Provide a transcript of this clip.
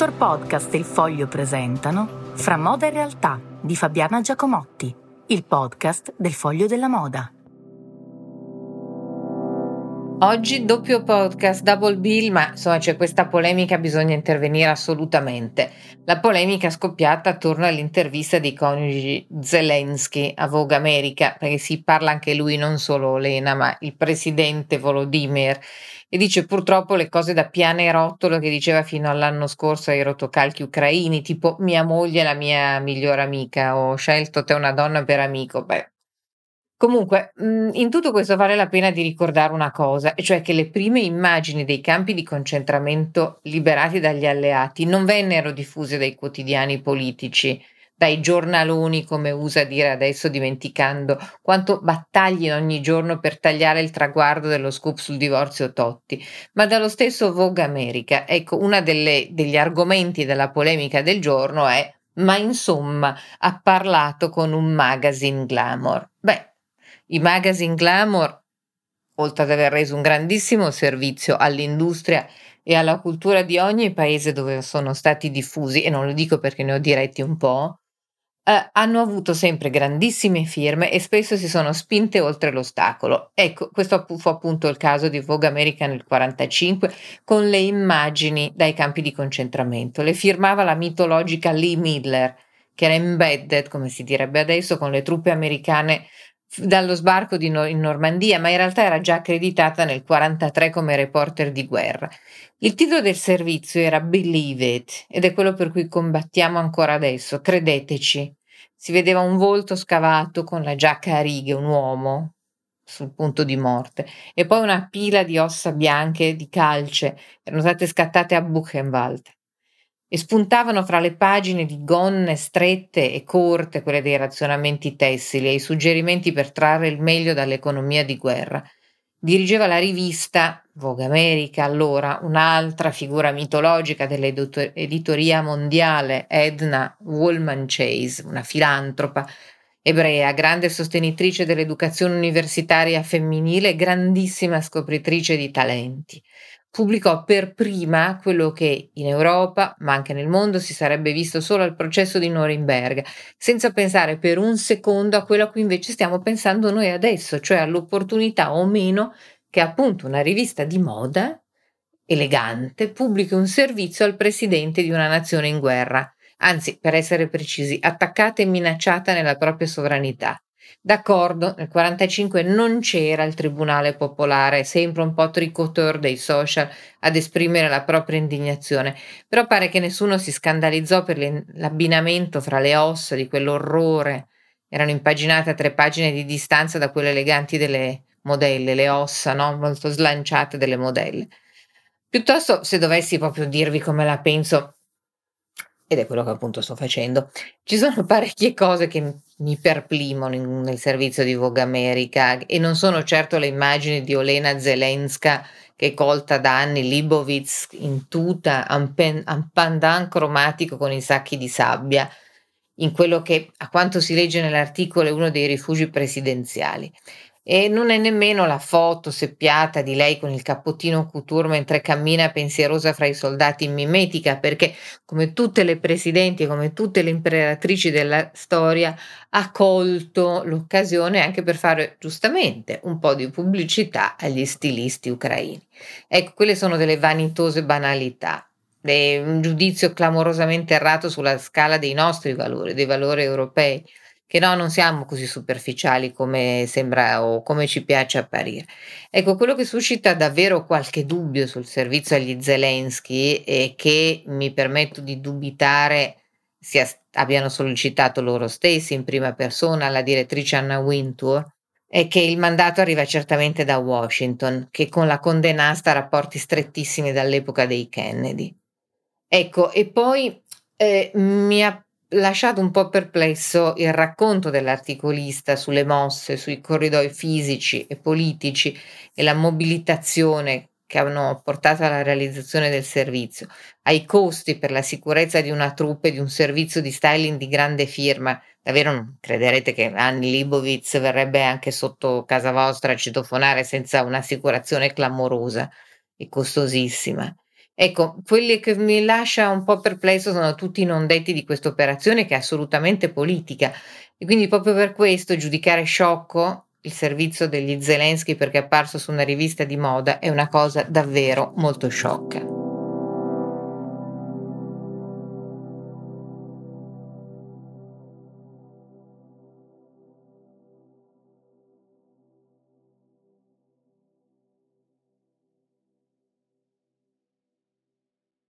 Dottor Podcast e il Foglio presentano Fra moda e realtà di Fabiana Giacomotti, il podcast del Foglio della Moda. Oggi doppio podcast, double bill, ma insomma c'è questa polemica, bisogna intervenire assolutamente. La polemica scoppiata attorno all'intervista dei coniugi Zelensky a Vogue America, perché si parla anche lui, non solo Lena, ma il presidente Volodymyr, e dice purtroppo le cose da pianerottolo che diceva fino all'anno scorso ai rotocalchi ucraini, tipo mia moglie è la mia migliore amica, ho scelto te una donna per amico. Beh, Comunque, mhmm, in tutto questo vale la pena di ricordare una cosa, cioè che le prime immagini dei campi di concentramento liberati dagli alleati non vennero diffuse dai quotidiani politici, dai giornaloni, come usa dire adesso dimenticando quanto battaglino ogni giorno per tagliare il traguardo dello scoop sul divorzio Totti, ma dallo stesso Vogue America. Ecco, uno degli argomenti della polemica del giorno è ma insomma ha parlato con un magazine glamour. Beh, i magazine glamour, oltre ad aver reso un grandissimo servizio all'industria e alla cultura di ogni paese dove sono stati diffusi, e non lo dico perché ne ho diretti un po', eh, hanno avuto sempre grandissime firme e spesso si sono spinte oltre l'ostacolo. Ecco, questo fu appunto il caso di Vogue America nel 1945 con le immagini dai campi di concentramento. Le firmava la mitologica Lee Midler, che era embedded, come si direbbe adesso, con le truppe americane dallo sbarco no- in Normandia, ma in realtà era già accreditata nel 1943 come reporter di guerra. Il titolo del servizio era Believe It ed è quello per cui combattiamo ancora adesso, credeteci. Si vedeva un volto scavato con la giacca a righe, un uomo sul punto di morte, e poi una pila di ossa bianche di calce erano state scattate a Buchenwald e spuntavano fra le pagine di gonne strette e corte, quelle dei razionamenti tessili e i suggerimenti per trarre il meglio dall'economia di guerra. Dirigeva la rivista Vogue America, allora un'altra figura mitologica dell'editoria mondiale, Edna Woolman Chase, una filantropa ebrea, grande sostenitrice dell'educazione universitaria femminile grandissima scopritrice di talenti pubblicò per prima quello che in Europa, ma anche nel mondo, si sarebbe visto solo al processo di Norimberga, senza pensare per un secondo a quello a cui invece stiamo pensando noi adesso, cioè all'opportunità o meno che appunto una rivista di moda elegante pubblichi un servizio al presidente di una nazione in guerra, anzi, per essere precisi, attaccata e minacciata nella propria sovranità. D'accordo, nel 1945 non c'era il Tribunale Popolare, sempre un po' tricoteur dei social ad esprimere la propria indignazione, però pare che nessuno si scandalizzò per l'abbinamento fra le ossa di quell'orrore. Erano impaginate a tre pagine di distanza da quelle eleganti delle modelle, le ossa, no? molto slanciate delle modelle. Piuttosto, se dovessi proprio dirvi come la penso, ed è quello che appunto sto facendo. Ci sono parecchie cose che mi perplimono in, nel servizio di Vogue America e non sono certo le immagini di Olena Zelenska che colta da anni Libovitz in tuta, un, un pandan cromatico con i sacchi di sabbia, in quello che a quanto si legge nell'articolo è uno dei rifugi presidenziali. E non è nemmeno la foto seppiata di lei con il cappottino couture mentre cammina pensierosa fra i soldati in mimetica, perché come tutte le presidenti e come tutte le imperatrici della storia ha colto l'occasione anche per fare giustamente un po' di pubblicità agli stilisti ucraini. Ecco, quelle sono delle vanitose banalità, un giudizio clamorosamente errato sulla scala dei nostri valori, dei valori europei che no, non siamo così superficiali come sembra o come ci piace apparire. Ecco, quello che suscita davvero qualche dubbio sul servizio agli Zelensky e che mi permetto di dubitare sia, abbiano sollecitato loro stessi in prima persona la direttrice Anna Wintour è che il mandato arriva certamente da Washington, che con la condenasta ha rapporti strettissimi dall'epoca dei Kennedy. Ecco, e poi eh, mi ha lasciato un po' perplesso il racconto dell'articolista sulle mosse, sui corridoi fisici e politici e la mobilitazione che hanno portato alla realizzazione del servizio, ai costi per la sicurezza di una troupe e di un servizio di styling di grande firma. Davvero non crederete che Anni Libovitz verrebbe anche sotto casa vostra a citofonare senza un'assicurazione clamorosa e costosissima. Ecco, quelli che mi lascia un po' perplesso sono tutti i non detti di questa operazione che è assolutamente politica e quindi proprio per questo giudicare sciocco il servizio degli Zelensky perché è apparso su una rivista di moda è una cosa davvero molto sciocca.